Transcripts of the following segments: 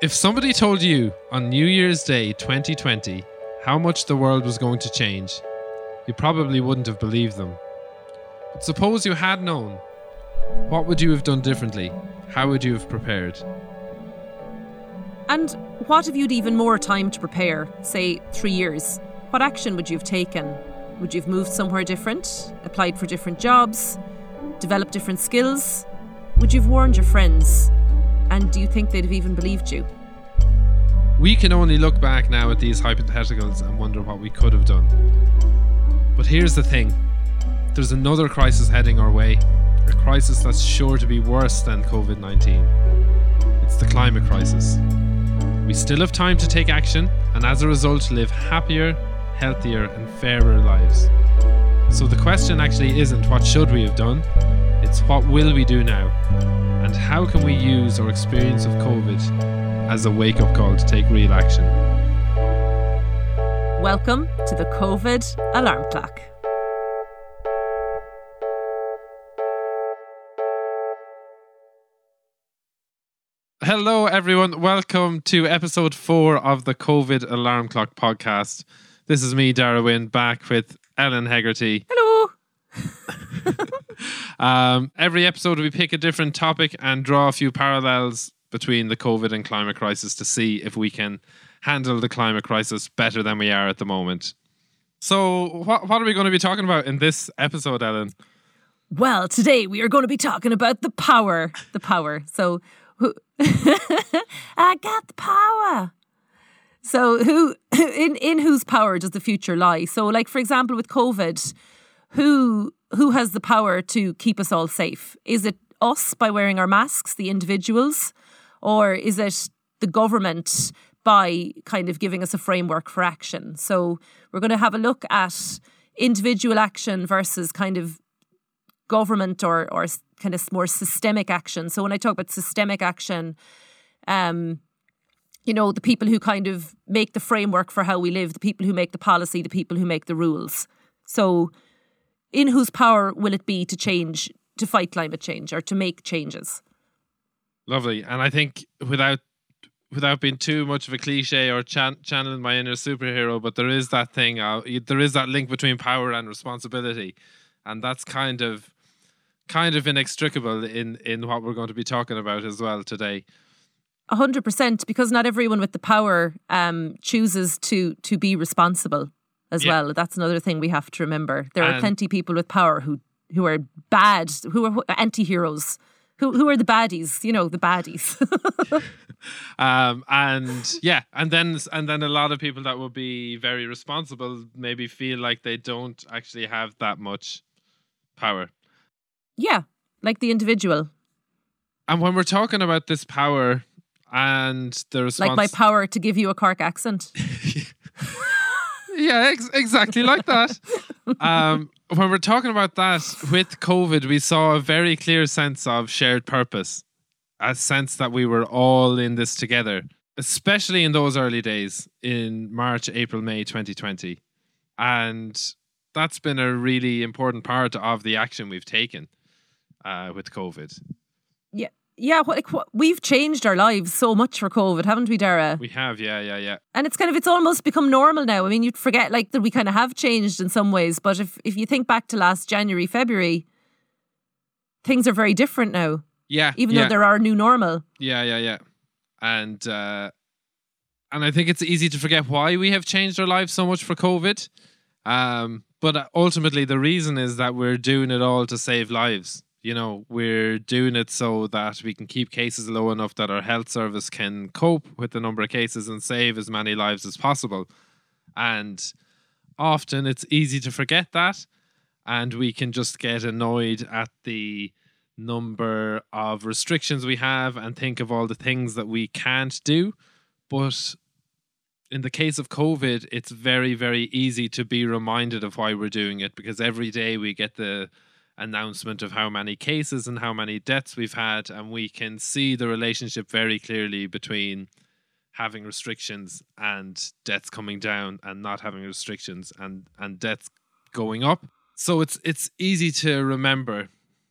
If somebody told you on New Year's Day 2020 how much the world was going to change, you probably wouldn't have believed them. But suppose you had known, what would you have done differently? How would you have prepared? And what if you'd even more time to prepare, say three years? What action would you have taken? Would you have moved somewhere different, applied for different jobs, developed different skills? Would you have warned your friends? And do you think they'd have even believed you? We can only look back now at these hypotheticals and wonder what we could have done. But here's the thing there's another crisis heading our way, a crisis that's sure to be worse than COVID 19. It's the climate crisis. We still have time to take action and as a result live happier, healthier, and fairer lives. So the question actually isn't what should we have done, it's what will we do now? And how can we use our experience of COVID as a wake up call to take real action? Welcome to the COVID alarm clock. Hello, everyone. Welcome to episode four of the COVID Alarm Clock podcast. This is me, Darragh, back with Ellen Hegarty. Hello. Um, every episode, we pick a different topic and draw a few parallels between the COVID and climate crisis to see if we can handle the climate crisis better than we are at the moment. So, what, what are we going to be talking about in this episode, Ellen? Well, today we are going to be talking about the power. The power. So, who? I got the power. So, who in in whose power does the future lie? So, like for example, with COVID, who who has the power to keep us all safe? Is it us by wearing our masks, the individuals, or is it the government by kind of giving us a framework for action? So, we're going to have a look at individual action versus kind of government or or kind of more systemic action. So when I talk about systemic action, um, you know, the people who kind of make the framework for how we live, the people who make the policy, the people who make the rules. So in whose power will it be to change to fight climate change or to make changes? Lovely. And I think without without being too much of a cliche or chan- channeling my inner superhero, but there is that thing, uh, there is that link between power and responsibility, and that's kind of kind of inextricable in in what we're going to be talking about as well today. A hundred percent, because not everyone with the power um, chooses to to be responsible as Yeah. well. That's another thing we have to remember. There are And- plenty of people with power who who are bad, who are anti-heroes, who who are the baddies. You know, the baddies. Um, and yeah, and then and then a lot of people that will be very responsible maybe feel like they don't actually have that much power. yeah, like the individual, And when we're talking about this power and the response, like my power to give you a Cork accent. yeah, ex- exactly like that. um, when we're talking about that with COVID, we saw a very clear sense of shared purpose, a sense that we were all in this together, especially in those early days in March, April, May 2020. And that's been a really important part of the action we've taken uh, with COVID. Yeah. What, like, what, we've changed our lives so much for COVID, haven't we, Dara? We have, yeah, yeah, yeah. and it's kind of it's almost become normal now. I mean, you'd forget like that we kind of have changed in some ways, but if if you think back to last January, February, things are very different now. Yeah. Even yeah. though there are new normal. Yeah, yeah, yeah. And uh and I think it's easy to forget why we have changed our lives so much for COVID. Um but ultimately the reason is that we're doing it all to save lives. You know, we're doing it so that we can keep cases low enough that our health service can cope with the number of cases and save as many lives as possible. And often it's easy to forget that and we can just get annoyed at the number of restrictions we have and think of all the things that we can't do. But in the case of COVID, it's very, very easy to be reminded of why we're doing it because every day we get the announcement of how many cases and how many deaths we've had, and we can see the relationship very clearly between having restrictions and deaths coming down and not having restrictions and and deaths going up so it's it's easy to remember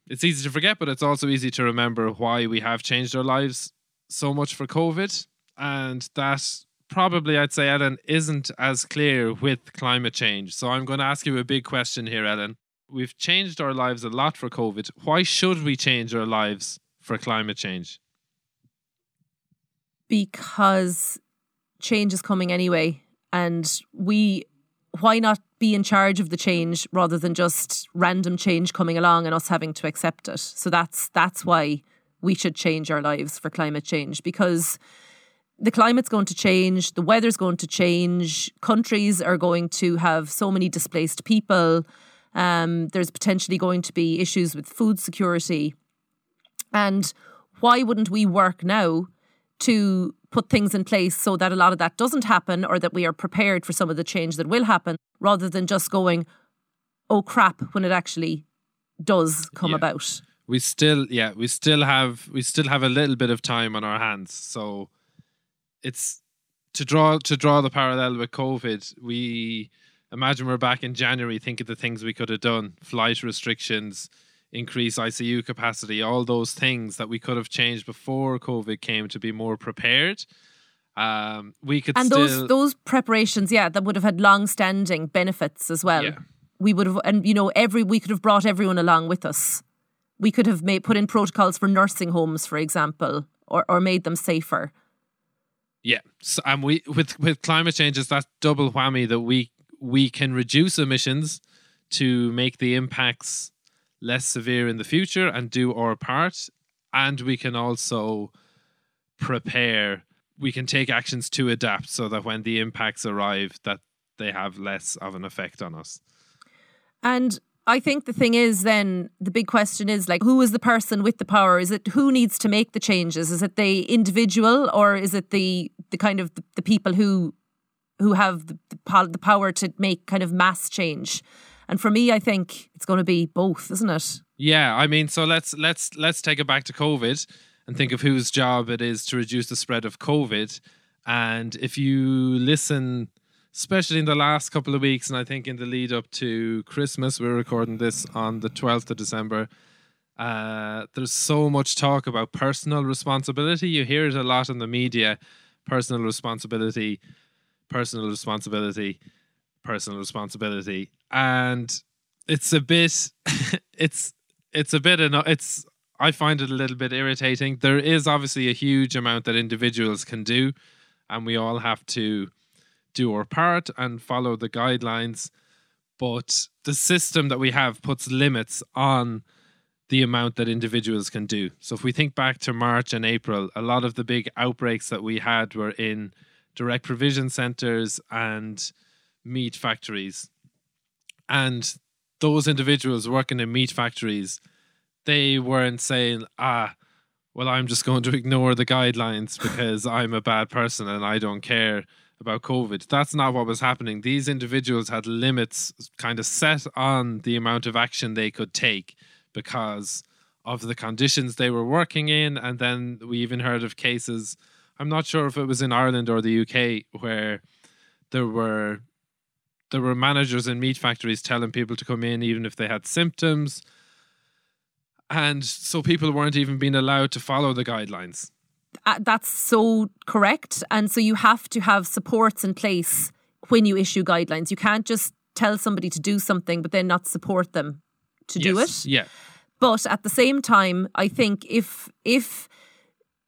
it's easy to forget but it's also easy to remember why we have changed our lives so much for covid and that probably I'd say Ellen isn't as clear with climate change. So I'm going to ask you a big question here, Ellen. We've changed our lives a lot for COVID. Why should we change our lives for climate change? Because change is coming anyway. And we, why not be in charge of the change rather than just random change coming along and us having to accept it? So that's that's why we should change our lives for climate change because the climate's going to change, the weather's going to change, countries are going to have so many displaced people. Um, there's potentially going to be issues with food security. And why wouldn't we work now to put things in place so that a lot of that doesn't happen or that we are prepared for some of the change that will happen rather than just going, oh crap, when it actually does come Yeah. about? We still yeah, we still have we still have a little bit of time on our hands. So it's to draw to draw the parallel with COVID, we imagine we're back in January, think of the things we could have done. Flight restrictions, increase ICU capacity, all those things that we could have changed before COVID came to be more prepared. Um, we could And still those those preparations, yeah, that would have had long standing benefits as well. Yeah. We would have and you know, every we could have brought everyone along with us. We could have made put in protocols for nursing homes, for example, or, or made them safer. Yeah, so, and we with with climate change is that double whammy that we we can reduce emissions to make the impacts less severe in the future and do our part, and we can also prepare. We can take actions to adapt so that when the impacts arrive, that they have less of an effect on us. And I think the thing is then the big question is like who is the person with the power? Is it who needs to make the changes? Is it the individual or is it the the kind of the, the people who who have the, the, power to make kind of mass change? And for me, I think it's going to be both, isn't it? Yeah, I mean, so let's let's let's take it back to COVID and think of whose job it is to reduce the spread of COVID. And if you listen, especially in the last couple of weeks, and I think in the lead up to Christmas, we're recording this on the twelfth of December. Uh, there's so much talk about personal responsibility. You hear it a lot in the media. Personal responsibility, personal responsibility, personal responsibility, and it's a bit it's it's a bit it's I find it a little bit irritating. There is obviously a huge amount that individuals can do, and we all have to do our part and follow the guidelines. But the system that we have puts limits on the amount that individuals can do. So if we think back to March and April, a lot of the big outbreaks that we had were in direct provision centers and meat factories. And those individuals working in meat factories, they weren't saying, ah, well, I'm just going to ignore the guidelines because I'm a bad person and I don't care about COVID. That's not what was happening. These individuals had limits kind of set on the amount of action they could take because of the conditions they were working in. And then we even heard of cases, I'm not sure if it was in Ireland or the UK, where there were there were managers in meat factories telling people to come in even if they had symptoms. And so people weren't even being allowed to follow the guidelines. Uh, that's so correct. And so you have to have supports in place when you issue guidelines. You can't just tell somebody to do something but then not support them to do it. Yeah. But at the same time, I think if if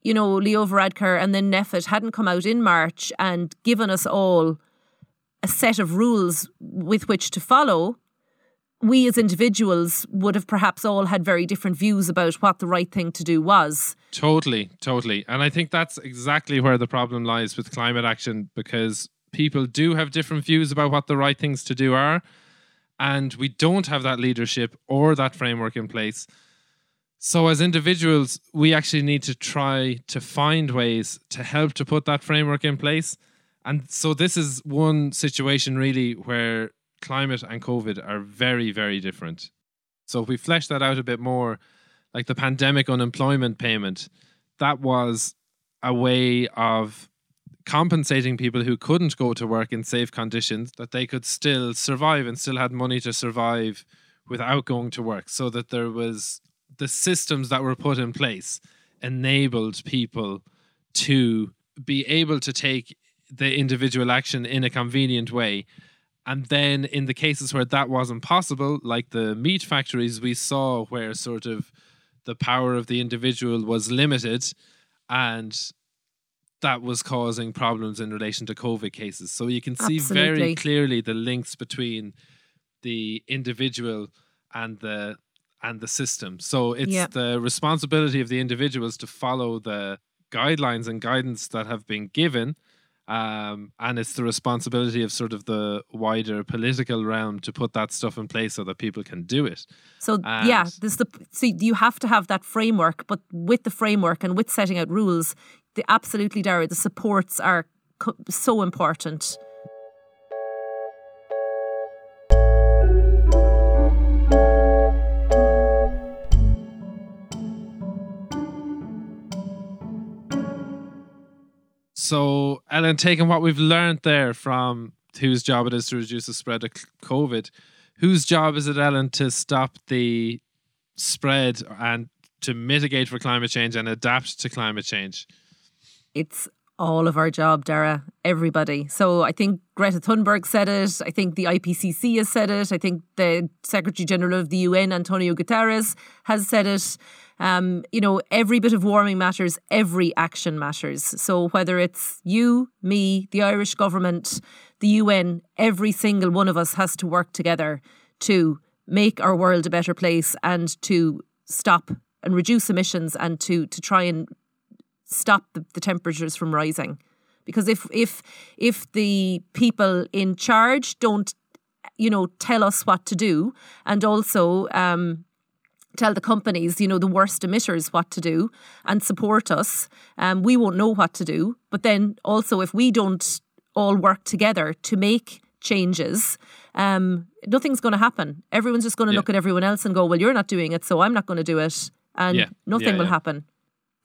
you know Leo Varadkar and then NPHET hadn't come out in March and given us all a set of rules with which to follow, we as individuals would have perhaps all had very different views about what the right thing to do was. Totally, totally. And I think that's exactly where the problem lies with climate action because people do have different views about what the right things to do are. And we don't have that leadership or that framework in place. So, as individuals, we actually need to try to find ways to help to put that framework in place. And so, this is one situation really where climate and COVID are very, very different. So, if we flesh that out a bit more, like the pandemic unemployment payment, that was a way of compensating people who couldn't go to work in safe conditions that they could still survive and still had money to survive without going to work so that there was the systems that were put in place enabled people to be able to take the individual action in a convenient way. And then in the cases where that wasn't possible, like the meat factories, we saw where sort of the power of the individual was limited and that was causing problems in relation to COVID cases. So you can see very clearly the links between the individual and the and the system. So it's Yeah. the responsibility of the individuals to follow the guidelines and guidance that have been given. Um, and it's the responsibility of sort of the wider political realm to put that stuff in place so that people can do it. So yeah, this the see you have to have that framework, but with the framework and with setting out rules, the absolutely Dara, the supports are co- so important. So, Ellen, taking what we've learned there from whose job it is to reduce the spread of COVID, whose job is it, Ellen, to stop the spread and to mitigate for climate change and adapt to climate change? It's all of our job, Dara. Everybody. So I think Greta Thunberg said it. I think the IPCC has said it. I think the Secretary General of the UN, Antonio Guterres, has said it. Um, you know, every bit of warming matters. Every action matters. So whether it's you, me, the Irish government, the UN, every single one of us has to work together to make our world a better place and to stop and reduce emissions and to to try and stop the, the temperatures from rising because if if if the people in charge don't you know tell us what to do and also um tell the companies you know the worst emitters what to do and support us um we won't know what to do but then also if we don't all work together to make changes um nothing's going to happen everyone's just going to Yeah. look at everyone else and go well you're not doing it so i'm not going to do it and Yeah. nothing Yeah, will happen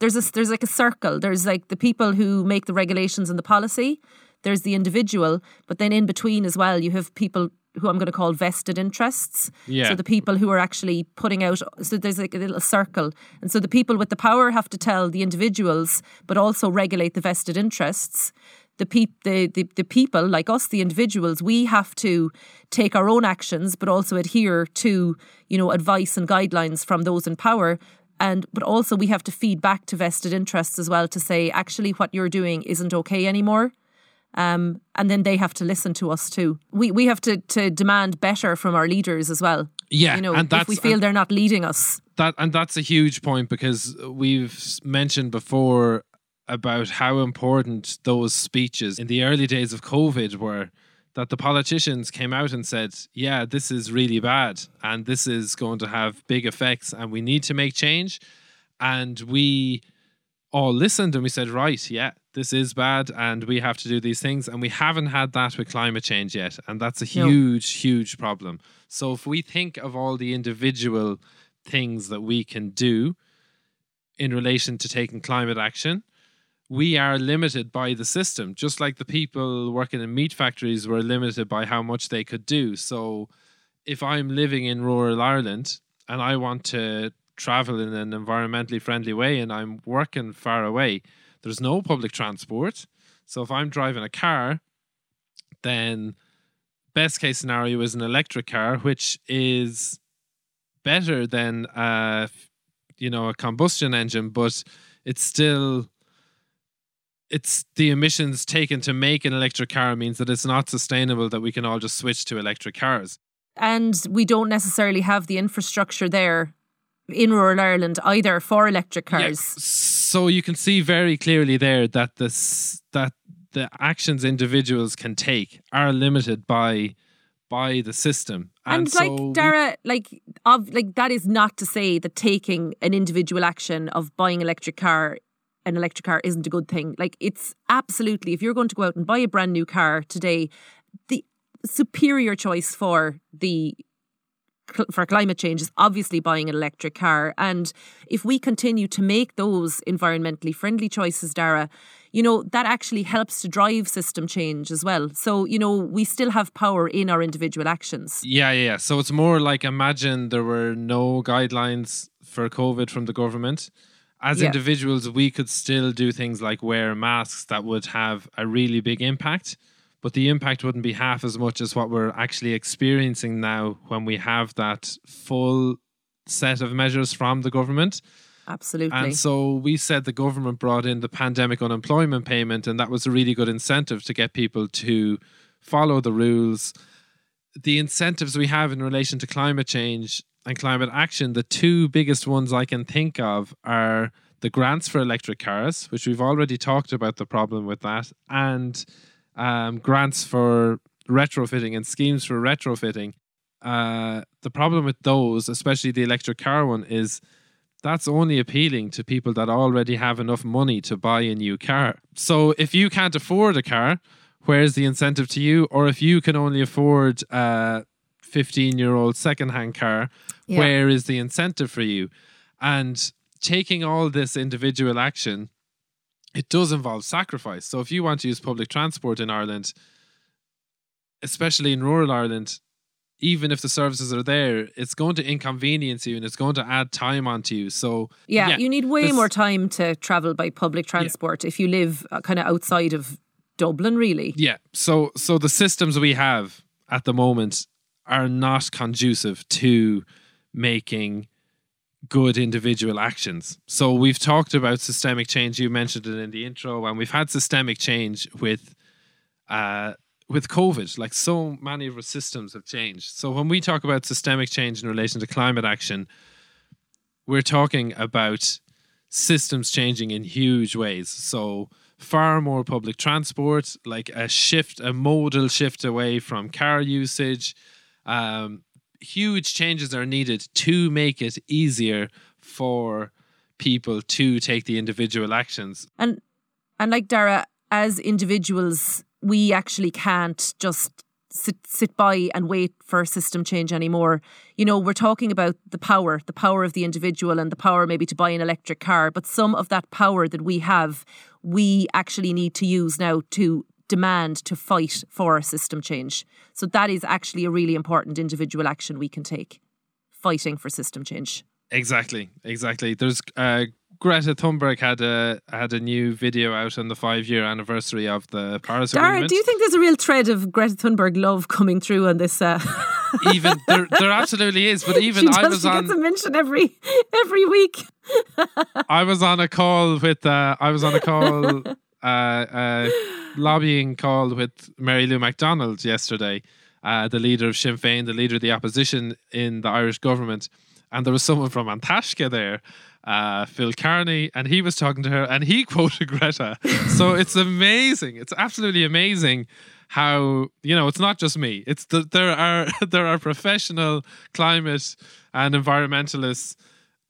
there's a there's like a circle. There's like the people who make the regulations and the policy. There's the individual, but then in between as well, you have people who I'm going to call vested interests. Yeah. So the people who are actually putting out. So there's like a little circle, and so the people with the power have to tell the individuals, but also regulate the vested interests. The, peop- the, the the people like us, the individuals, we have to take our own actions, but also adhere to you know advice and guidelines from those in power and but also we have to feed back to vested interests as well to say actually what you're doing isn't okay anymore um, and then they have to listen to us too we we have to to demand better from our leaders as well Yeah, you know and if we feel they're not leading us that and that's a huge point because we've mentioned before about how important those speeches in the early days of COVID were. That the politicians came out and said, "Yeah, this is really bad, and this is going to have big effects, and we need to make change." And we all listened and we said, right, yeah, this is bad and we have to do these things. And we haven't had that with climate change yet. And that's a No. huge, huge problem. So if we think of all the individual things that we can do in relation to taking climate action, we are limited by the system, just like the people working in meat factories were limited by how much they could do. So if I'm living in rural Ireland and I want to travel in an environmentally friendly way and I'm working far away, there's no public transport. So if I'm driving a car, then best case scenario is an electric car, which is better than uh you know a combustion engine, but it's still it's the emissions taken to make an electric car means that it's not sustainable that we can all just switch to electric cars. and we don't necessarily have the infrastructure there in rural Ireland either for electric Yeah, cars So you can see very clearly there that this that the actions individuals can take are limited by by the system. And, so like Dara, like of like that is not to say that taking an individual action of buying electric car, an electric car isn't a good thing. Like it's absolutely if you're going to go out and buy a brand new car today, the superior choice for the cl- for climate change is obviously buying an electric car. And if we continue to make those environmentally friendly choices, Dara, you know, that actually helps to drive system change as well. So, you know, we still have power in our individual actions. Yeah, yeah, yeah. So it's more like imagine there were no guidelines for COVID from the government as Yeah. individuals, we could still do things like wear masks that would have a really big impact, but the impact wouldn't be half as much as what we're actually experiencing now when we have that full set of measures from the government. Absolutely. And so we said the government brought in the pandemic unemployment payment, and that was a really good incentive to get people to follow the rules. The incentives we have in relation to climate change and climate action, the two biggest ones I can think of are the grants for electric cars, which we've already talked about the problem with that, and um, grants for retrofitting and schemes for retrofitting. Uh, the problem with those, especially the electric car one, is that's only appealing to people that already have enough money to buy a new car. So if you can't afford a car, where's the incentive to you? Or if you can only afford a 15 year old secondhand car, Yeah. where is the incentive for you? And taking all this individual action, it does involve sacrifice. So if you want to use public transport in Ireland, especially in rural Ireland, even if the services are there, it's going to inconvenience you and it's going to add time onto you. So yeah, yeah, you need way this- more time to travel by public transport if you live uh, kind of outside of Dublin, really. Yeah. So so the systems we have at the moment are not conducive to making good individual actions. So we've talked about systemic change. You mentioned it in the intro, and we've had systemic change with uh with COVID. Like so many of our systems have changed. So when we talk about systemic change in relation to climate action, we're talking about systems changing in huge ways. So far more public transport, like a shift, a modal shift away from car usage. Um, huge changes are needed to make it easier for people to take the individual actions. And and like Dara, as individuals, we actually can't just sit sit by and wait for system change anymore. You know, we're talking about the power, the power of the individual and the power maybe to buy an electric car, but some of that power that we have, we actually need to use now to demand to fight for system change. So that is actually a really important individual action we can take. Fighting for system change. Exactly, exactly. There's uh, Greta Thunberg had a had a new video out on the five year anniversary of the Paris Dara, Agreement. do you think there's a real thread of Greta Thunberg love coming through on this? Uh, even there, there absolutely is. But even she I does. was She on a mention every every week. I was on a call with uh, I was on a call uh, uh, lobbying call with Mary Lou McDonald yesterday, uh, the leader of Sinn Féin, the leader of the opposition in the Irish government, and there was someone from An Taisce there. Uh, Phil Kearney, and he was talking to her, and he quoted Greta. So it's amazing. It's absolutely amazing how you know it's not just me. It's the, there are there are professional climate and environmentalists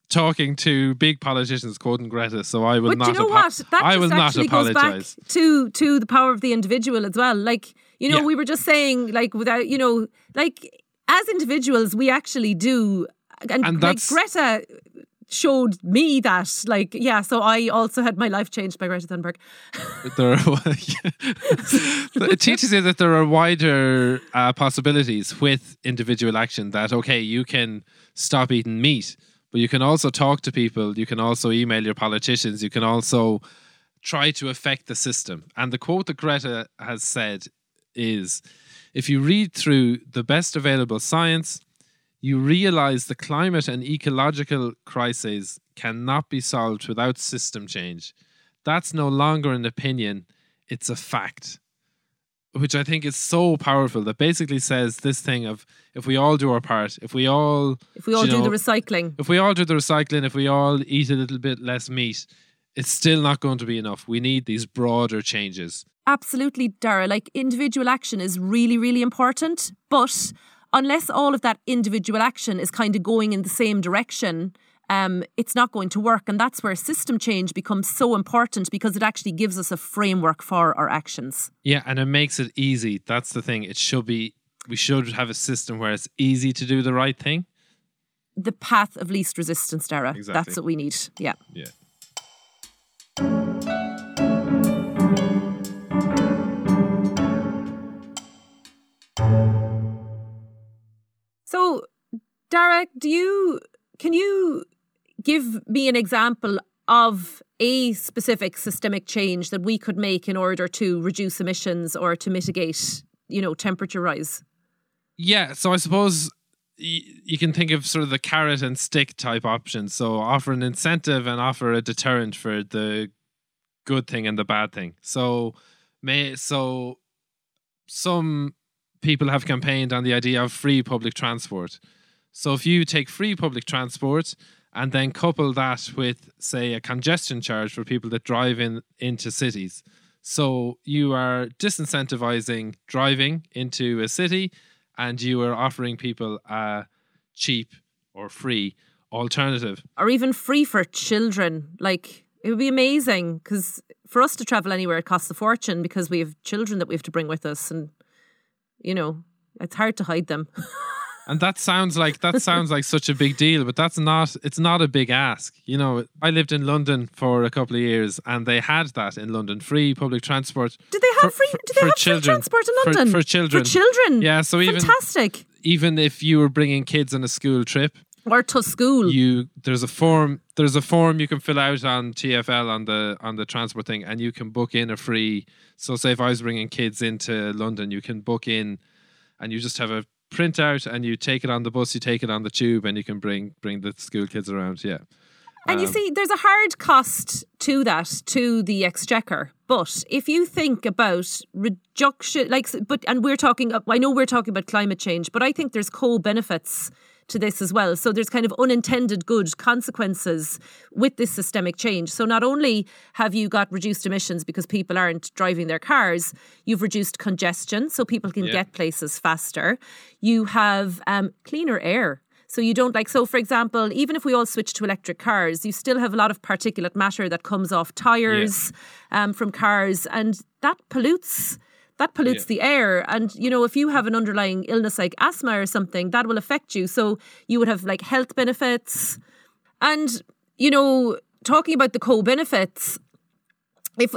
talking to big politicians quoting Greta. So I will But not. you know apo- what? That I will not actually goes back apologize. to to the power of the individual as well. Like you know, Yeah. we were just saying, like without you know, like as individuals, we actually do, and, And like Greta showed me that. Like yeah, so I also had my life changed by Greta Thunberg. There are, it teaches you that there are wider uh, possibilities with individual action. That okay, you can stop eating meat, but you can also talk to people. You can also email your politicians. You can also try to affect the system. And the quote that Greta has said is if you read through the best available science, you realize the climate and ecological crises cannot be solved without system change. That's no longer an opinion, it's a fact. Which I think is so powerful that basically says this thing of if we all do our part, if we all If we all do know, the recycling, if we all do the recycling, if we all eat a little bit less meat, it's still not going to be enough. We need these broader changes. absolutely, Dara. Like individual action is really, really important, but unless all of that individual action is kind of going in the same direction, um, it's not going to work. And that's where system change becomes so important because it actually gives us a framework for our actions. Yeah, and it makes it easy. That's the thing. It should be we should have a system where it's easy to do the right thing. The path of least resistance, Dara. Exactly. That's what we need. Yeah. Yeah. So, Dara, do you can you give me an example of a specific systemic change that we could make in order to reduce emissions or to mitigate, you know, temperature rise? Yeah, so I suppose you can think of sort of the carrot and stick type options. So offer an incentive and offer a deterrent for the good thing and the bad thing. So may so some people have campaigned on the idea of free public transport. So if you take free public transport and then couple that with say a congestion charge for people that drive in into cities. So you are disincentivizing driving into a city and you are offering people a cheap or free alternative. Or even free for children. Like, it would be amazing because for us to travel anywhere, it costs a fortune because we have children that we have to bring with us. And, you know, it's hard to hide them. And that sounds like that sounds like such a big deal, but that's not it's not a big ask. You know, I lived in London for a couple of years and they had that in London, free public transport. Did they have for- free? for- Did they for have children. free transport in For- London for children. For children. Yeah, so even fantastic. even if you were bringing kids on a school trip, Or to school. you there's a form there's a form you can fill out on TFL on the on the transport thing and you can book in a free so say if I was bringing kids into London you can book in and you just have a printout and you take it on the bus you take it on the tube and you can bring bring the school kids around yeah And you Um, see, there's a hard cost to that, to the exchequer. But if you think about reduction, like, but, and we're talking, I know we're talking about climate change, but I think there's co benefits to this as well. So there's kind of unintended good consequences with this systemic change. So not only have you got reduced emissions because people aren't driving their cars, you've reduced congestion so people can Yeah. get places faster. You have um, cleaner air. So you don't like so for example, even if we all switch to electric cars, you still have a lot of particulate matter that comes off tires um, from cars and that pollutes that pollutes Yeah. the air. And you know if you have an underlying illness like asthma or something that will affect you. So you would have like health benefits. And you know talking about the co-benefits if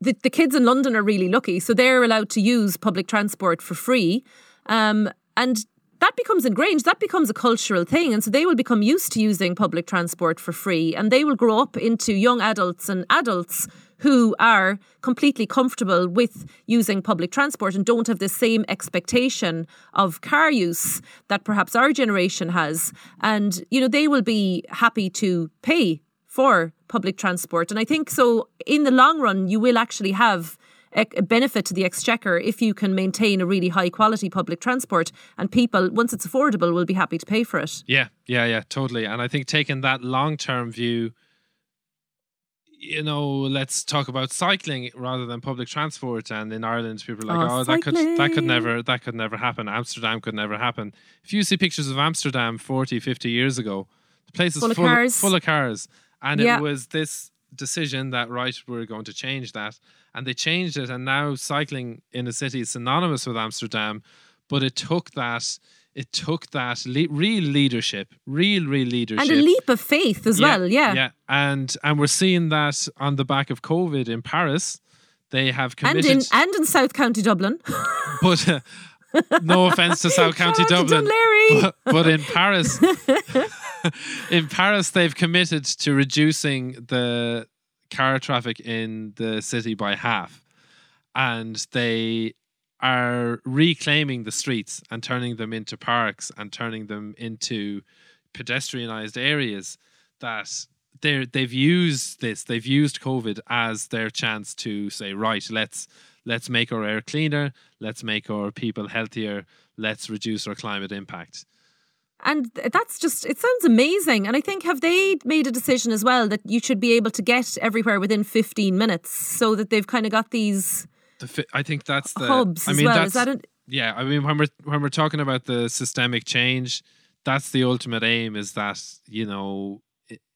the, the kids in london are really lucky. So they're allowed to use public transport for free. Um, and that becomes ingrained that becomes a cultural thing and so they will become used to using public transport for free and they will grow up into young adults and adults who are completely comfortable with using public transport and don't have the same expectation of car use that perhaps our generation has. And you know they will be happy to pay for public transport. And i think so in the long run you will actually have benefit to the exchequer if you can maintain a really high quality public transport and people once it's affordable will be happy to pay for it. Yeah yeah yeah totally. And I think taking that long term view you know let's talk about cycling rather than public transport. And in Ireland people are like Oh, oh, that could that could never that could never happen. Amsterdam could never happen. If you see pictures of Amsterdam 40 50 years ago the place is Full of cars. full of cars. And Yeah. it was this decision that right we're going to change that and they changed it and now cycling in a city is synonymous with Amsterdam but it took that it took that le- real leadership real real leadership. And a leap of faith as well yeah, yeah and and we're seeing that on the back of covid in paris they have and committed in and in south county dublin. But uh, no offense to south county dublin but, but in Paris, in Paris, they've committed to reducing the car traffic in the city by half, and they are reclaiming the streets and turning them into parks and turning them into pedestrianized areas that they're they've used this they've used covid as their chance to say right let's let's make our air cleaner let's make our people healthier let's reduce our climate impact And that's just, it sounds amazing. And I think, have they made a decision as well that you should be able to get everywhere within 15 minutes so that they've kind of got these the fi- i think that's the hubs i as mean well? that's Is that yeah i mean when we're when we're talking about the systemic change that's the ultimate aim is that you know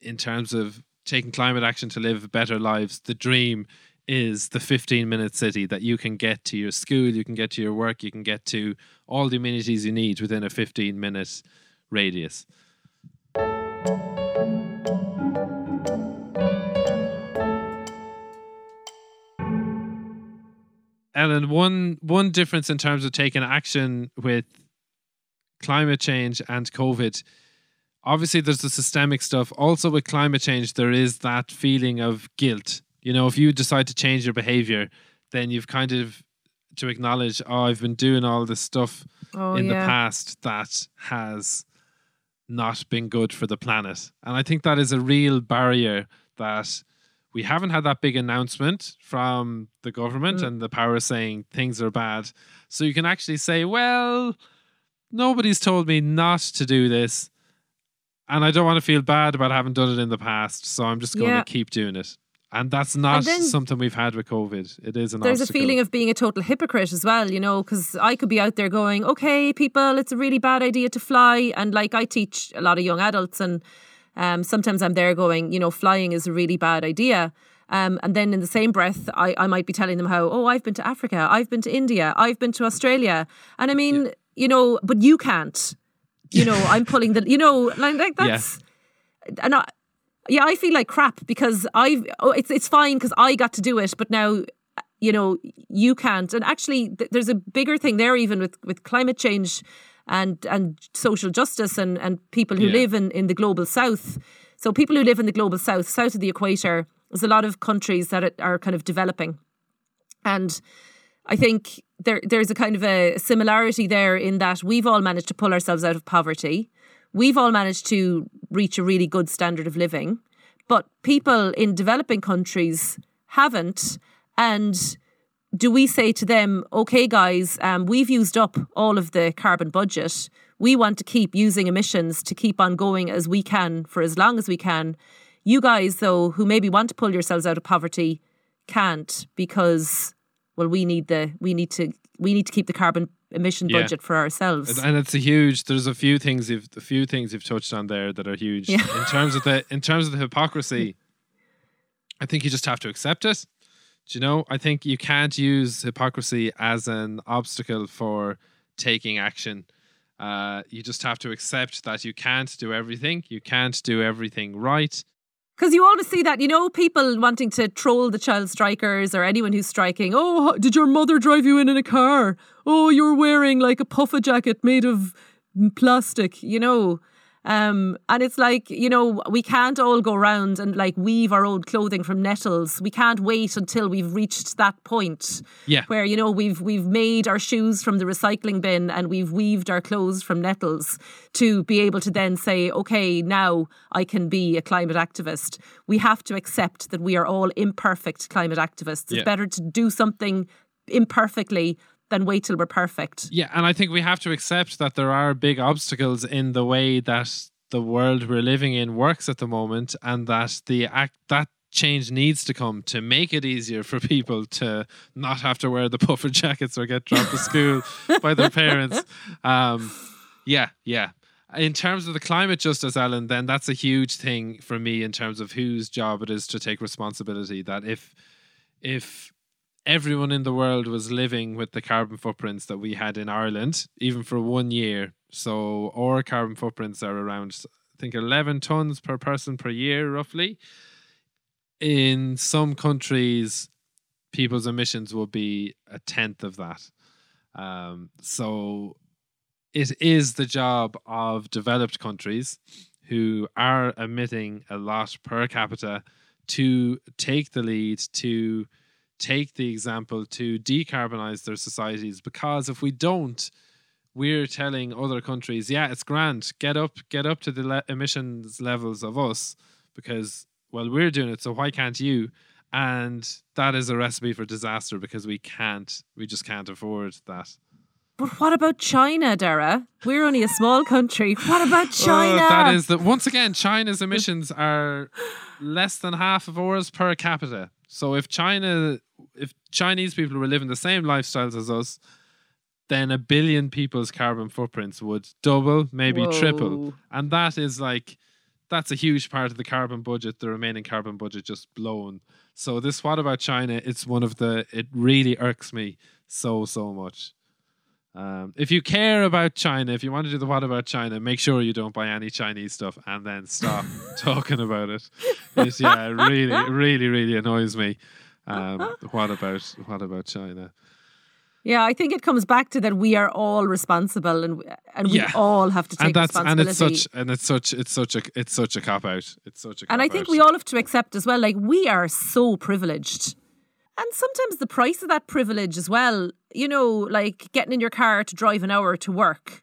in terms of taking climate action to live better lives the dream is the 15 minute city that you can get to your school you can get to your work you can get to all the amenities you need within a 15 minute radius Ellen, one one difference in terms of taking action with climate change and COVID, obviously there's the systemic stuff. Also with climate change, there is that feeling of guilt. You know, if you decide to change your behavior, then you've kind of to acknowledge, oh, I've been doing all this stuff Oh, in yeah. the past that has not been good for the planet. And I think that is a real barrier that we haven't had that big announcement from the government Mm. and the power saying things are bad. So you can actually say, well, nobody's told me not to do this. And I don't want to feel bad about having done it in the past. So I'm just going Yeah. to keep doing it. And that's not then something we've had with COVID. It is an There's obstacle. a feeling of being a total hypocrite as well, you know, because I could be out there going, okay, people, it's a really bad idea to fly. And like I teach a lot of young adults, and um, sometimes I'm there going, you know, flying is a really bad idea. Um, and then in the same breath, I, I might be telling them how, oh, I've been to Africa, I've been to India, I've been to Australia. And I mean, you know, but you can't. You know, I'm pulling the, you know, like, like Yeah. that's, and I, yeah, I feel like crap because I've, oh, it's, it's fine because I got to do it, but now you know you can't and actually th- there's a bigger thing there even with with climate change and and social justice and and people who Yeah. live in in the global south so people who live in the global south south of the equator there's a lot of countries that are- are kind of developing and I think there there's a kind of a similarity there in that we've all managed to pull ourselves out of poverty. We've all managed to reach a really good standard of living, but people in developing countries haven't. And do we say to them, okay, guys, um, we've used up all of the carbon budget. We want to keep using emissions to keep on going as we can for as long as we can. You guys, though, who maybe want to pull yourselves out of poverty, can't because well, we need the we need to we need to keep the carbon emission Yeah. budget for ourselves. And- it's a huge there's a few things you've a few things you've touched on there that are huge Yeah. in terms of the in terms of the hypocrisy i think you just have to accept it do you know i think you can't use hypocrisy as an obstacle for taking action uh, you just have to accept that you can't do everything you can't do everything right Because you always see that, you know, people wanting to troll the child strikers or anyone who's striking. Oh, did your mother drive you in in a car? Oh, you're wearing like a puffer jacket made of plastic, you know. Um, and it's like, you know, we can't all go around and like weave our old clothing from nettles. We can't wait until we've reached that point yeah where you know we've we've made our shoes from the recycling bin and we've weaved our clothes from nettles to be able to then say okay now I can be a climate activist we have to accept that we are all imperfect climate activists it's Yeah. better to do something imperfectly than wait till we're perfect Yeah, and I think we have to accept that there are big obstacles in the way that the world we're living in works at the moment, and that the act that change needs to come to make it easier for people to not have to wear the puffer jackets or get dropped to school by their parents. Um, yeah, yeah. In terms of the climate justice, Ellen, then that's a huge thing for me in terms of whose job it is to take responsibility. That if if everyone in the world was living with the carbon footprints that we had in Ireland, even for one year. So our carbon footprints are around, I think, 11 tons per person per year, roughly. In some countries, people's emissions will be a tenth of that. Um, so it is the job of developed countries who are emitting a lot per capita to take the lead, to take the example, to decarbonize their societies. Because if we don't, we're telling other countries, yeah, it's grand, get up, get up to the le- emissions levels of us, because well, we're doing it, so why can't you? And that is a recipe for disaster because we can't, we just can't afford that. but what about China Dara we're only a small country what about Uh, China that is the once again, China's emissions are less than half of ours per capita. So if China, if Chinese people were living the same lifestyles as us, then a billion people's carbon footprints would double, maybe triple, and that is like that's a huge part of the carbon budget. The remaining carbon budget just blown. So this, what about China? It's one of the. It really irks me so so much. Um, if you care about China, if you want to do the what about China, make sure you don't buy any Chinese stuff and then stop talking about it. It's, yeah, it really, really, really annoys me. Um, what about what about China? Yeah, I think it comes back to that we are all responsible and and we Yeah. all have to take and that's and it's such and it's such it's such a it's such a cop out. It's such a And I think out. we all have to accept as well, like we are so privileged. And sometimes the price of that privilege as well, you know, like getting in your car to drive an hour to work,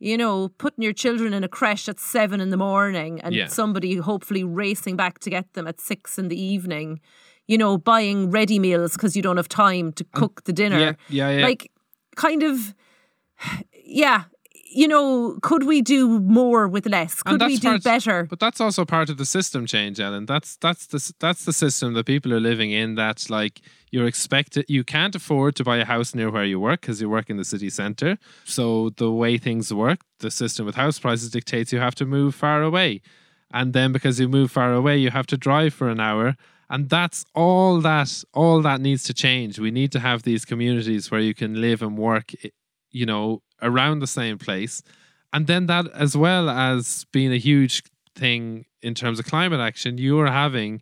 you know, putting your children in a creche at seven in the morning and Yeah. somebody hopefully racing back to get them at six in the evening, you know, buying ready meals because you don't have time to cook the dinner. yeah, yeah, yeah. Like, kind of, yeah. You know, could we do more with less? Could we do part- better? But that's also part of the system change, Ellen. That's that's the that's the system that people are living in. That's like you're expected. You can't afford to buy a house near where you work because you work in the city centre. So the way things work, the system with house prices dictates you have to move far away, and then because you move far away, you have to drive for an hour. And that's all that all that needs to change. We need to have these communities where you can live and work, you know, around the same place. And then that as well as being a huge thing in terms of climate action, you're having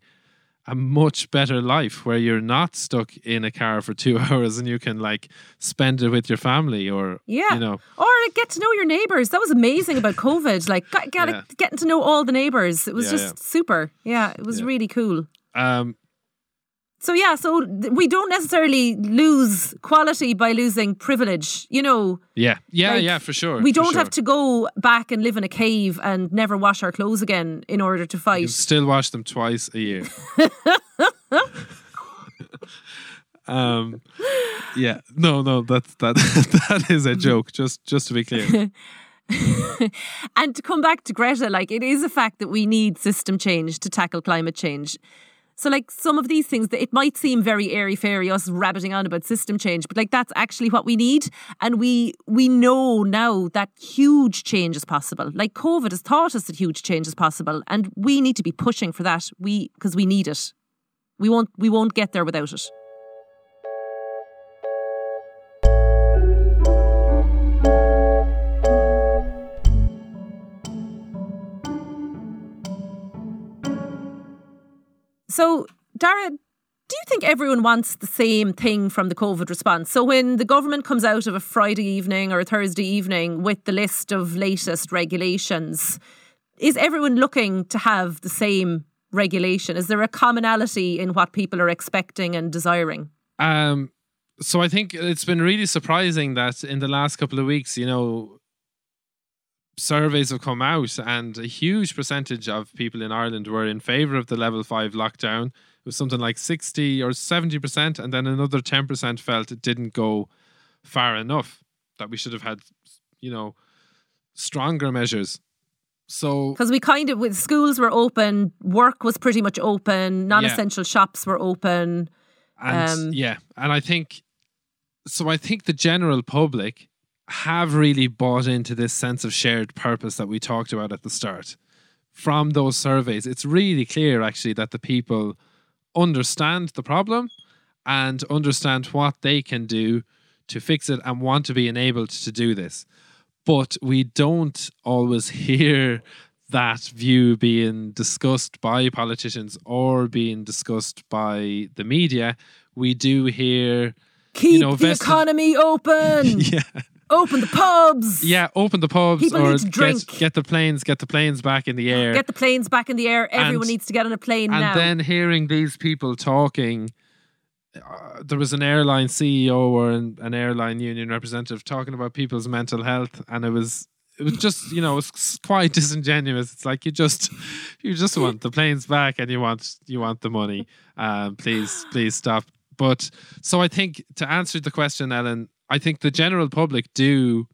a much better life where you're not stuck in a car for two hours and you can like spend it with your family or Yeah. you know Or get to know your neighbours. That was amazing about COVID. Like got, got Yeah. getting to know all the neighbours. It was Yeah, just yeah. super. Yeah, it was really cool. um So yeah, so we don't necessarily lose quality by losing privilege. You know, yeah yeah Like, yeah for sure we don't sure. have to go back and live in a cave and never wash our clothes again in order to You fight. still wash them twice a year um yeah no no that's that that is a joke just just to be clear and to come back to Greta, like it is a fact that we need system change to tackle climate change. So, like some of these things that it might seem very airy fairy, us rabbiting on about system change, but like that's actually what we need, and we we know now that huge change is possible. Like COVID has taught us that huge change is possible, and we need to be pushing for that. We because we need it. We won't we won't get there without it. So, Darragh, do you think everyone wants the same thing from the COVID response? So, when the government comes out of a Friday evening or a Thursday evening with the list of latest regulations, is everyone looking to have the same regulation? Is there a commonality in what people are expecting and desiring? Um, so I think it's been really surprising that in the last couple of weeks, you know, surveys have come out, and a huge percentage of people in Ireland were in favour of the level five lockdown. It was something like sixty or seventy percent, and then another ten percent felt it didn't go far enough. That we should have had, you know, stronger measures. So Because we kind of, with schools were open, work was pretty much open, non essential shops were open. And Um, yeah, and I think so. I think the general public have really bought into this sense of shared purpose that we talked about at the start. From those surveys, it's really clear actually that the people understand the problem and understand what they can do to fix it and want to be enabled to do this. But we don't always hear that view being discussed by politicians or being discussed by the media. We do hear, Keep know, the economy open. yeah, Open the pubs. yeah, open the pubs People or need to get, drink. get the planes, get the planes back in the air. Get the planes back in the air. Everyone And- needs to get on a plane now. and now. then hearing these people talking uh, there was an airline ceo or an, an airline union representative talking about people's mental health and it was it was just you know it's quite disingenuous it's like you just you just want the planes back and you want you want the money um please please stop but so i think to answer the question ellen i think the general public do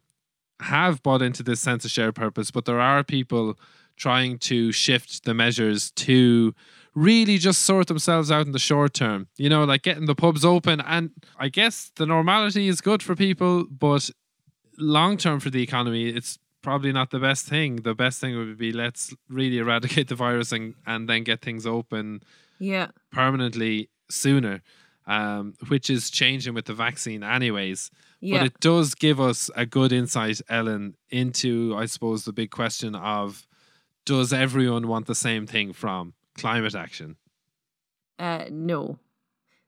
have bought into this sense of shared purpose but there are people trying to shift the measures to really just sort themselves out in the short term. You know, like getting the pubs open. And I guess the normality is good for people, but long term for the economy, it's probably not the best thing. The best thing would be let's really eradicate the virus and, and then get things open yeah. permanently sooner, um, which is changing with the vaccine, anyways. Yeah. But it does give us a good insight, Ellen, into, I suppose, the big question of does everyone want the same thing from climate action? uh, no.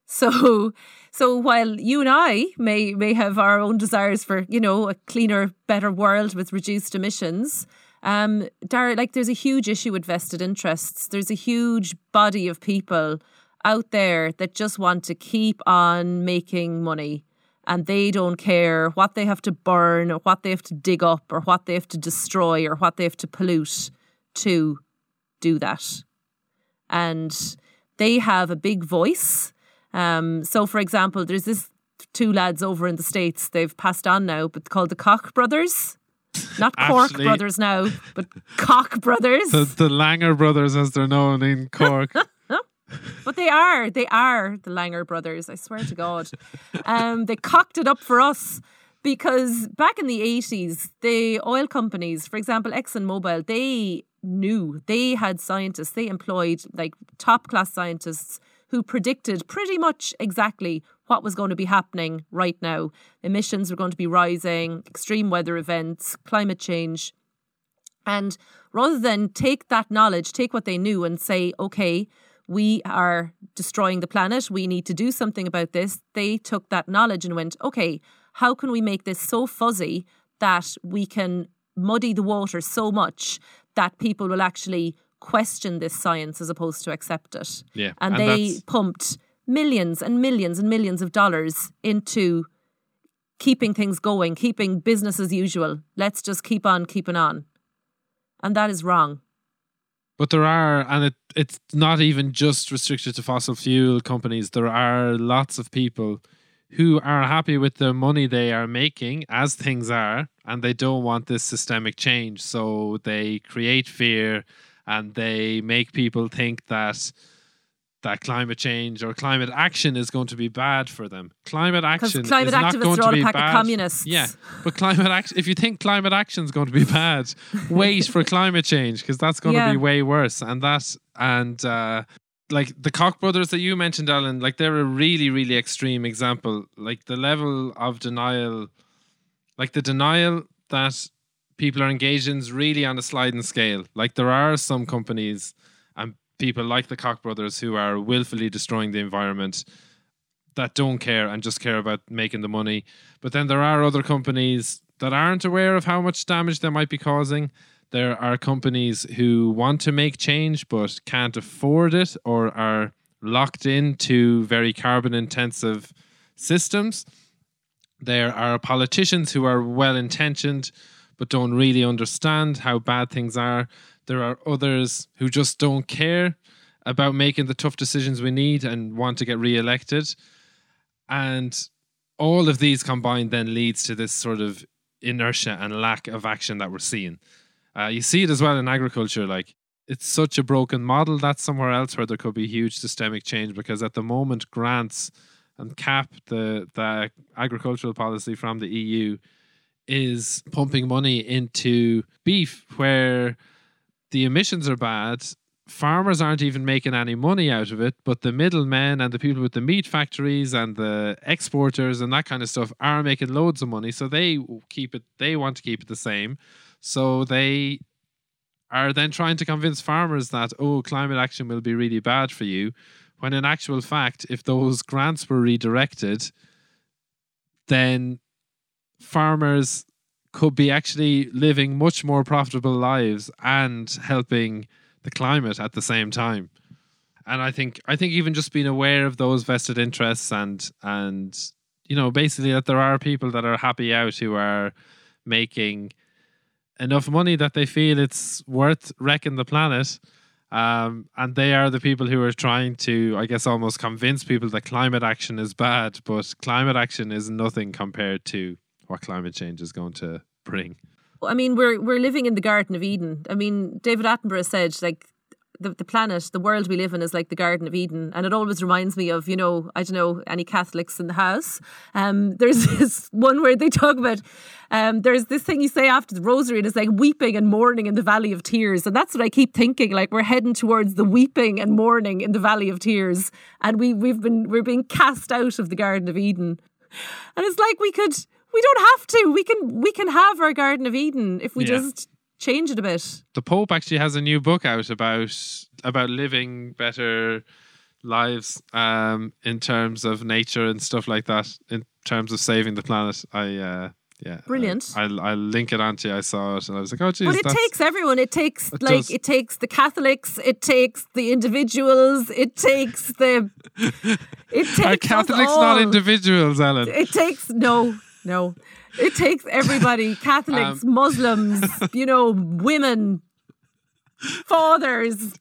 So, so while you and I may may have our own desires for you know a cleaner, better world with reduced emissions, um, Darragh, like there's a huge issue with vested interests. There's a huge body of people out there that just want to keep on making money and they don't care what they have to burn or what they have to dig up or what they have to destroy or what they have to pollute to do that. And they have a big voice. Um, so, for example, there's this two lads over in the States, they've passed on now, but called the Koch brothers. Not Cork Actually- brothers now, but Koch brothers. The, the Langer brothers, as they're known in Cork. But they are, they are the Langer brothers, I swear to God. Um, they cocked it up for us because back in the 80s, the oil companies, for example, ExxonMobil, they knew, they had scientists, they employed like top class scientists who predicted pretty much exactly what was going to be happening right now. Emissions were going to be rising, extreme weather events, climate change. And rather than take that knowledge, take what they knew and say, okay, we are destroying the planet, we need to do something about this, they took that knowledge and went, okay, how can we make this so fuzzy that we can muddy the water so much that people will actually question this science as opposed to accept it? Yeah, And, and they that's- pumped millions and millions and millions of dollars into keeping things going, keeping business as usual. Let's just keep on keeping on. And that is wrong. But there are, and it, it's not even just restricted to fossil fuel companies. There are lots of people who are happy with the money they are making as things are, and they don't want this systemic change. So they create fear and they make people think that that climate change or climate action is going to be bad for them. Climate action climate is not activists going are to all a be pack of bad. communists. Yeah, but climate action. If you think climate action is going to be bad, wait for climate change because that's going Yeah. to be way worse. And that and uh, like the Koch brothers that you mentioned, Alan, like they're a really, really extreme example. Like the level of denial, like the denial that people are engaged in is really on a sliding scale. Like there are some companies people like the Koch brothers who are willfully destroying the environment that don't care and just care about making the money. But then there are other companies that aren't aware of how much damage they might be causing. There are companies who want to make change but can't afford it or are locked into very carbon intensive systems. There are politicians who are well intentioned but don't really understand how bad things are. There are others who just don't care about making the tough decisions we need and want to get re-elected. And all of these combined then leads to this sort of inertia and lack of action that we're seeing. Uh, you see it as well in agriculture. Like it's such a broken model. That's somewhere else where there could be huge systemic change because at the moment grants and CAP, the the agricultural policy from the EU, is pumping money into beef where the emissions are bad. Farmers aren't even making any money out of it, but the middlemen and the people with the meat factories and the exporters and that kind of stuff are making loads of money. So they keep it. They want to keep it the same. So they are then trying to convince farmers that oh, climate action will be really bad for you. When in actual fact, if those grants were redirected, then farmers could be actually living much more profitable lives and helping the climate at the same time. And I think I think even just being aware of those vested interests and and you know basically that there are people that are happy out who are making enough money that they feel it's worth wrecking the planet. Um, and they are the people who are trying to, I guess, almost convince people that climate action is bad, but climate action is nothing compared to what climate change is going to bring. I mean, we're we're living in the Garden of Eden. I mean, David Attenborough said like the, the planet, the world we live in is like the Garden of Eden. And it always reminds me of, you know, I don't know, any Catholics in the house. Um, there's this one where they talk about, um, there's this thing you say after the rosary, and it's like weeping and mourning in the valley of tears. And that's what I keep thinking. Like we're heading towards the weeping and mourning in the valley of tears. And we, we've been, we're being cast out of the Garden of Eden. And it's like we could, we don't have to. We can, we can have our Garden of Eden if we Yeah. just change it a bit. The Pope actually has a new book out about about living better lives um, in terms of nature and stuff like that. In terms of saving the planet, I uh, yeah, Brilliant. I, I'll, I'll link it onto you. I saw it and I was like, oh, geez, But it takes everyone. It takes It like does. it takes the Catholics. It takes the individuals. It takes the. It takes are Catholics not individuals, Ellen? It takes no, no. It takes everybody: Catholics, Um, Muslims, you know, women, fathers,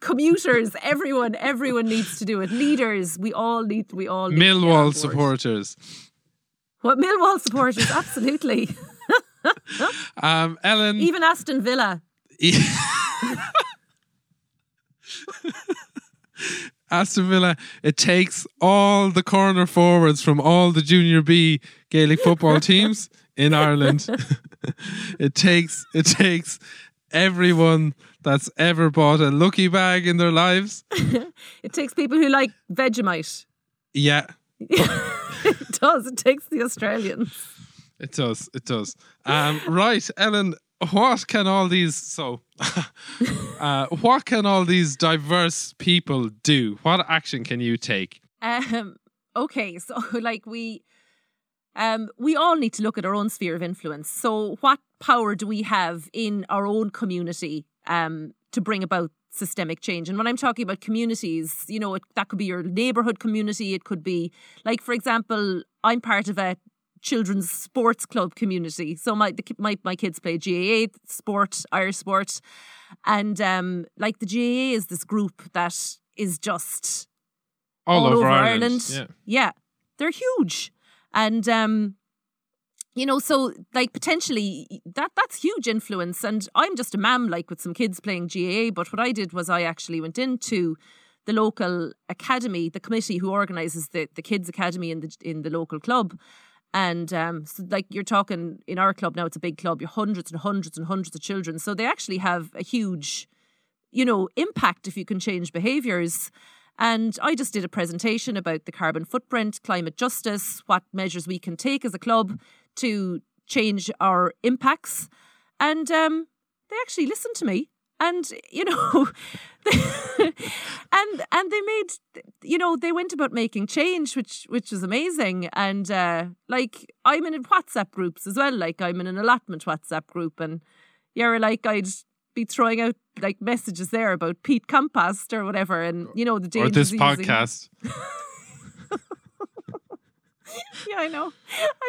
commuters. Everyone, everyone needs to do it. Leaders, we all need. We all need to get on Millwall supporters. What Millwall supporters? Absolutely. Um, Ellen, Even Aston Villa. Aston Villa, it takes all the corner forwards from all the Junior B Gaelic football teams in Ireland. it takes it takes everyone that's ever bought a lucky bag in their lives. It takes people who like Vegemite. Yeah, It does. It takes the Australians. it does. It does. Um, right, Ellen, what can all these so uh, what can all these diverse people do? What action can you take? Um, okay, so like we um we all need to look at our own sphere of influence. So what power do we have in our own community um to bring about systemic change? And when I'm talking about communities, you know, it, that could be your neighborhood community, it could be like for example, I'm part of a children's sports club community. So my the, my my kids play GAA sport, Irish sport, and um like the GAA is this group that is just All, all over, over Ireland. Ireland. Yeah. they're huge, and um, you know, so like potentially that that's huge influence. And I'm just a mam, like with some kids playing GAA. But what I did was I actually went into the local academy, the committee who organises the the kids academy in the in the local club. And um, so like you're talking in our club now, it's a big club. You're hundreds and hundreds and hundreds of children, so they actually have a huge you know, impact if you can change behaviours. And I just did a presentation about the carbon footprint, climate justice, what measures we can take as a club to change our impacts. And um, they actually listened to me. And you know, and and they made you know they went about making change, which which was amazing. And uh, like I'm in WhatsApp groups as well. Like I'm in an allotment WhatsApp group, and you're like I'd be throwing out like messages there about peat compost or whatever, and you know the Or dangers this of using- podcast. Yeah, I know.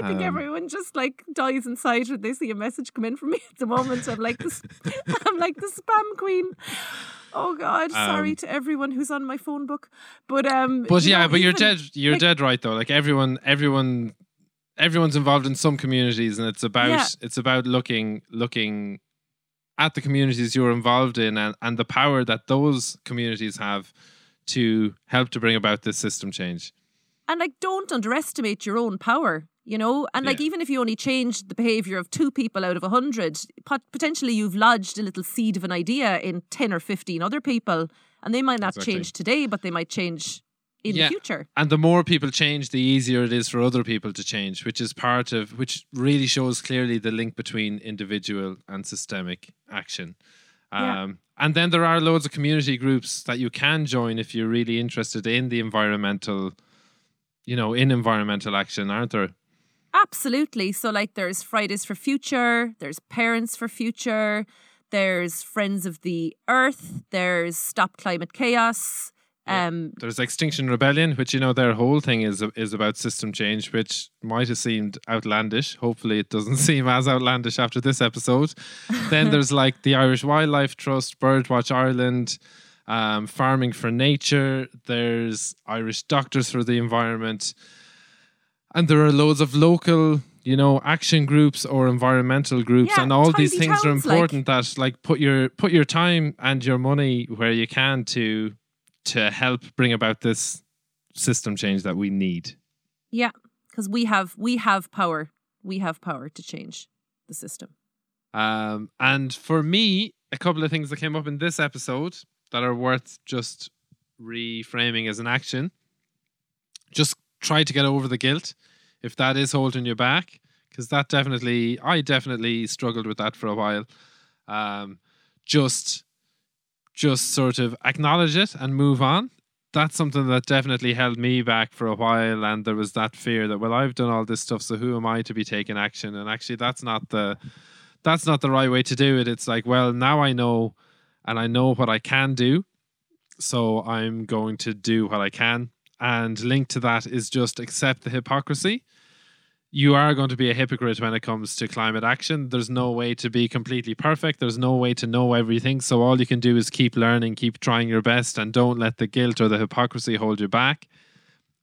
I think Um, everyone just like dies inside when they see a message come in from me at the moment. I'm like this. I'm like the spam queen. Oh God, sorry Um, to everyone who's on my phone book, but um. But yeah, know, but you're dead. You're like- dead right though. Like everyone, everyone, everyone's involved in some communities, and it's about Yeah. it's about looking looking at the communities you're involved in and, and the power that those communities have to help to bring about this system change. And like, don't underestimate your own power, you know? And like, Yeah. even if you only change the behavior of two people out of a hundred, pot- potentially you've lodged a little seed of an idea in 10 or 15 other people. And they might not Exactly. change today, but they might change in Yeah. the future. And the more people change, the easier it is for other people to change, which is part of which really shows clearly the link between individual and systemic action. Yeah. Um, and then there are loads of community groups that you can join if you're really interested in the environmental, you know, in environmental action, aren't there? Absolutely. So, like, there's Fridays for Future, there's Parents for Future, there's Friends of the Earth, there's Stop Climate Chaos. Um, There's Extinction Rebellion, which you know their whole thing is is about system change, which might have seemed outlandish. Hopefully, it doesn't seem as outlandish after this episode. then there's like the Irish Wildlife Trust, Birdwatch Ireland, um, Farming for Nature. There's Irish Doctors for the Environment, and there are loads of local. You know, action groups or environmental groups, Yeah, and all these things are towns, like- important. That like put your put your time and your money where you can to to help bring about this system change that we need. yeah, because we have we have power. We have power to change the system. Um, and for me, a couple of things that came up in this episode that are worth just reframing as an action. Just try to get over the guilt if that is holding you back, because that definitely, I definitely struggled with that for a while. Um, just, just sort of acknowledge it and move on. that's something that definitely held me back for a while and there was that fear that well I've done all this stuff so who am I to be taking action and actually that's not the that's not the right way to do it it's like well now I know and I know what I can do so I'm going to do what I can and linked to that is just accept the hypocrisy you are going to be a hypocrite when it comes to climate action. There's no way to be completely perfect. There's no way to know everything. So all you can do is keep learning, keep trying your best, and don't let the guilt or the hypocrisy hold you back.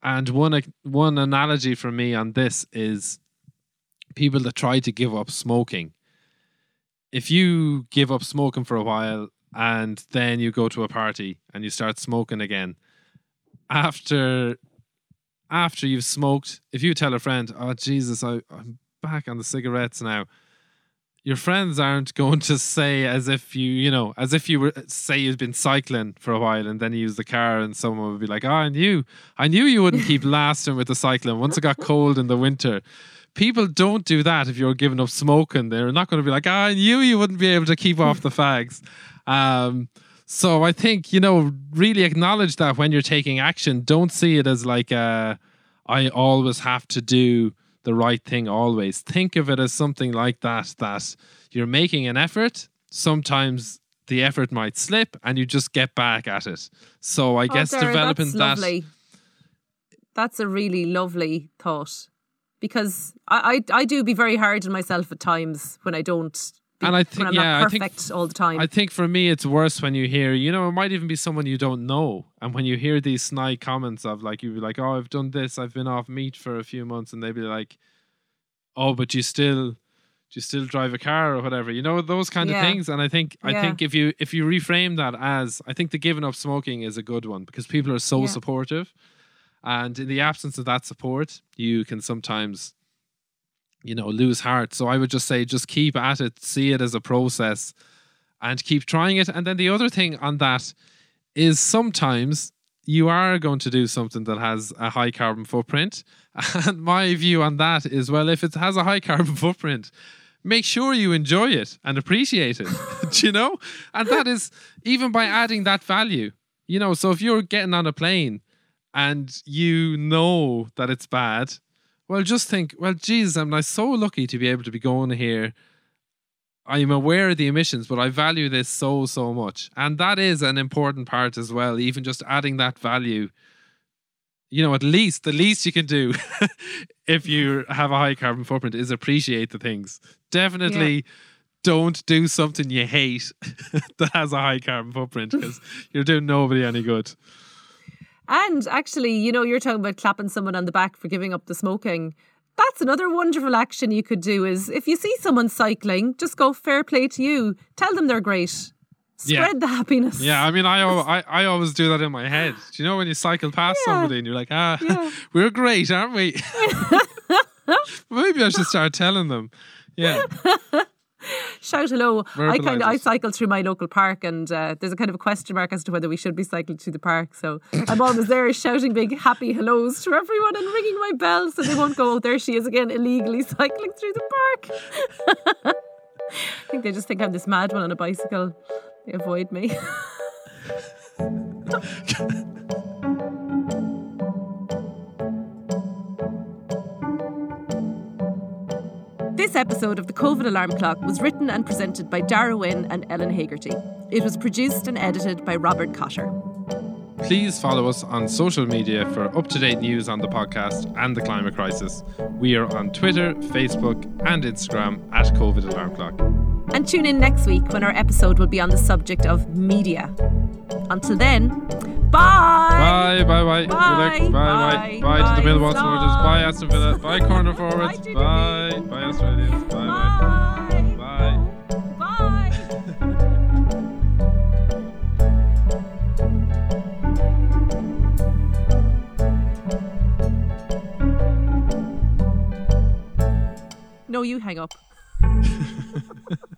And one one analogy for me on this is people that try to give up smoking. If you give up smoking for a while and then you go to a party and you start smoking again, after after you've smoked, if you tell a friend, "Oh Jesus, I, I'm back on the cigarettes now," your friends aren't going to say as if you, you know, as if you were say you've been cycling for a while and then you use the car and someone would be like, "Oh, I knew, I knew you wouldn't keep lasting with the cycling once it got cold in the winter." People don't do that if you're giving up smoking. They're not going to be like, oh, "I knew you wouldn't be able to keep off the fags." Um, so I think, you know, really acknowledge that when you're taking action. Don't see it as like uh, I always have to do the right thing always. Think of it as something like that, that you're making an effort. Sometimes the effort might slip and you just get back at it. So I oh, guess Darragh, developing that's that. That's a really lovely thought because I, I, I do be very hard on myself at times when I don't and I think yeah, I think all the time. I think for me it's worse when you hear, you know, it might even be someone you don't know, and when you hear these snide comments of like you be like, oh, I've done this, I've been off meat for a few months, and they'd be like, oh, but you still, you still drive a car or whatever, you know, those kind yeah. of things. And I think I yeah. think if you if you reframe that as, I think the giving up smoking is a good one because people are so yeah. supportive, and in the absence of that support, you can sometimes you know, lose heart. So I would just say, just keep at it, see it as a process, and keep trying it. And then the other thing on that is sometimes you are going to do something that has a high carbon footprint. And my view on that is well, if it has a high carbon footprint, make sure you enjoy it and appreciate it. do you know? And that is even by adding that value. You know, so if you're getting on a plane and you know that it's bad well, just think, well, Jesus, I'm like so lucky to be able to be going here. I'm aware of the emissions, but I value this so, so much. And that is an important part as well, even just adding that value. You know, at least the least you can do if you have a high carbon footprint is appreciate the things. Definitely yeah. don't do something you hate that has a high carbon footprint because you're doing nobody any good. And actually, you know, you're talking about clapping someone on the back for giving up the smoking. That's another wonderful action you could do is if you see someone cycling, just go fair play to you. Tell them they're great. Spread yeah. the happiness. Yeah, I mean, I, I I always do that in my head. Do you know when you cycle past yeah. somebody and you're like, ah, yeah. we're great, aren't we? Maybe I should start telling them. Yeah. Shout hello. I kind of I cycle through my local park, and uh, there's a kind of a question mark as to whether we should be cycling through the park. So I'm always there shouting big happy hellos to everyone and ringing my bell so they won't go. Oh, there she is again, illegally cycling through the park. I think they just think I'm this mad one on a bicycle. They avoid me. This episode of the COVID Alarm Clock was written and presented by Darragh Wynne and Ellen Hagerty. It was produced and edited by Robert Cotter. Please follow us on social media for up to date news on the podcast and the climate crisis. We are on Twitter, Facebook, and Instagram at COVID Alarm Clock. And tune in next week when our episode will be on the subject of media. Until then, bye. Bye, bye, bye. Bye, bye, bye. Bye, bye to the Millwall supporters. Bye, Aston Villa. Bye, corner forwards. Bye, bye, Australians. Bye, bye. Bye. Bye. No, you hang up.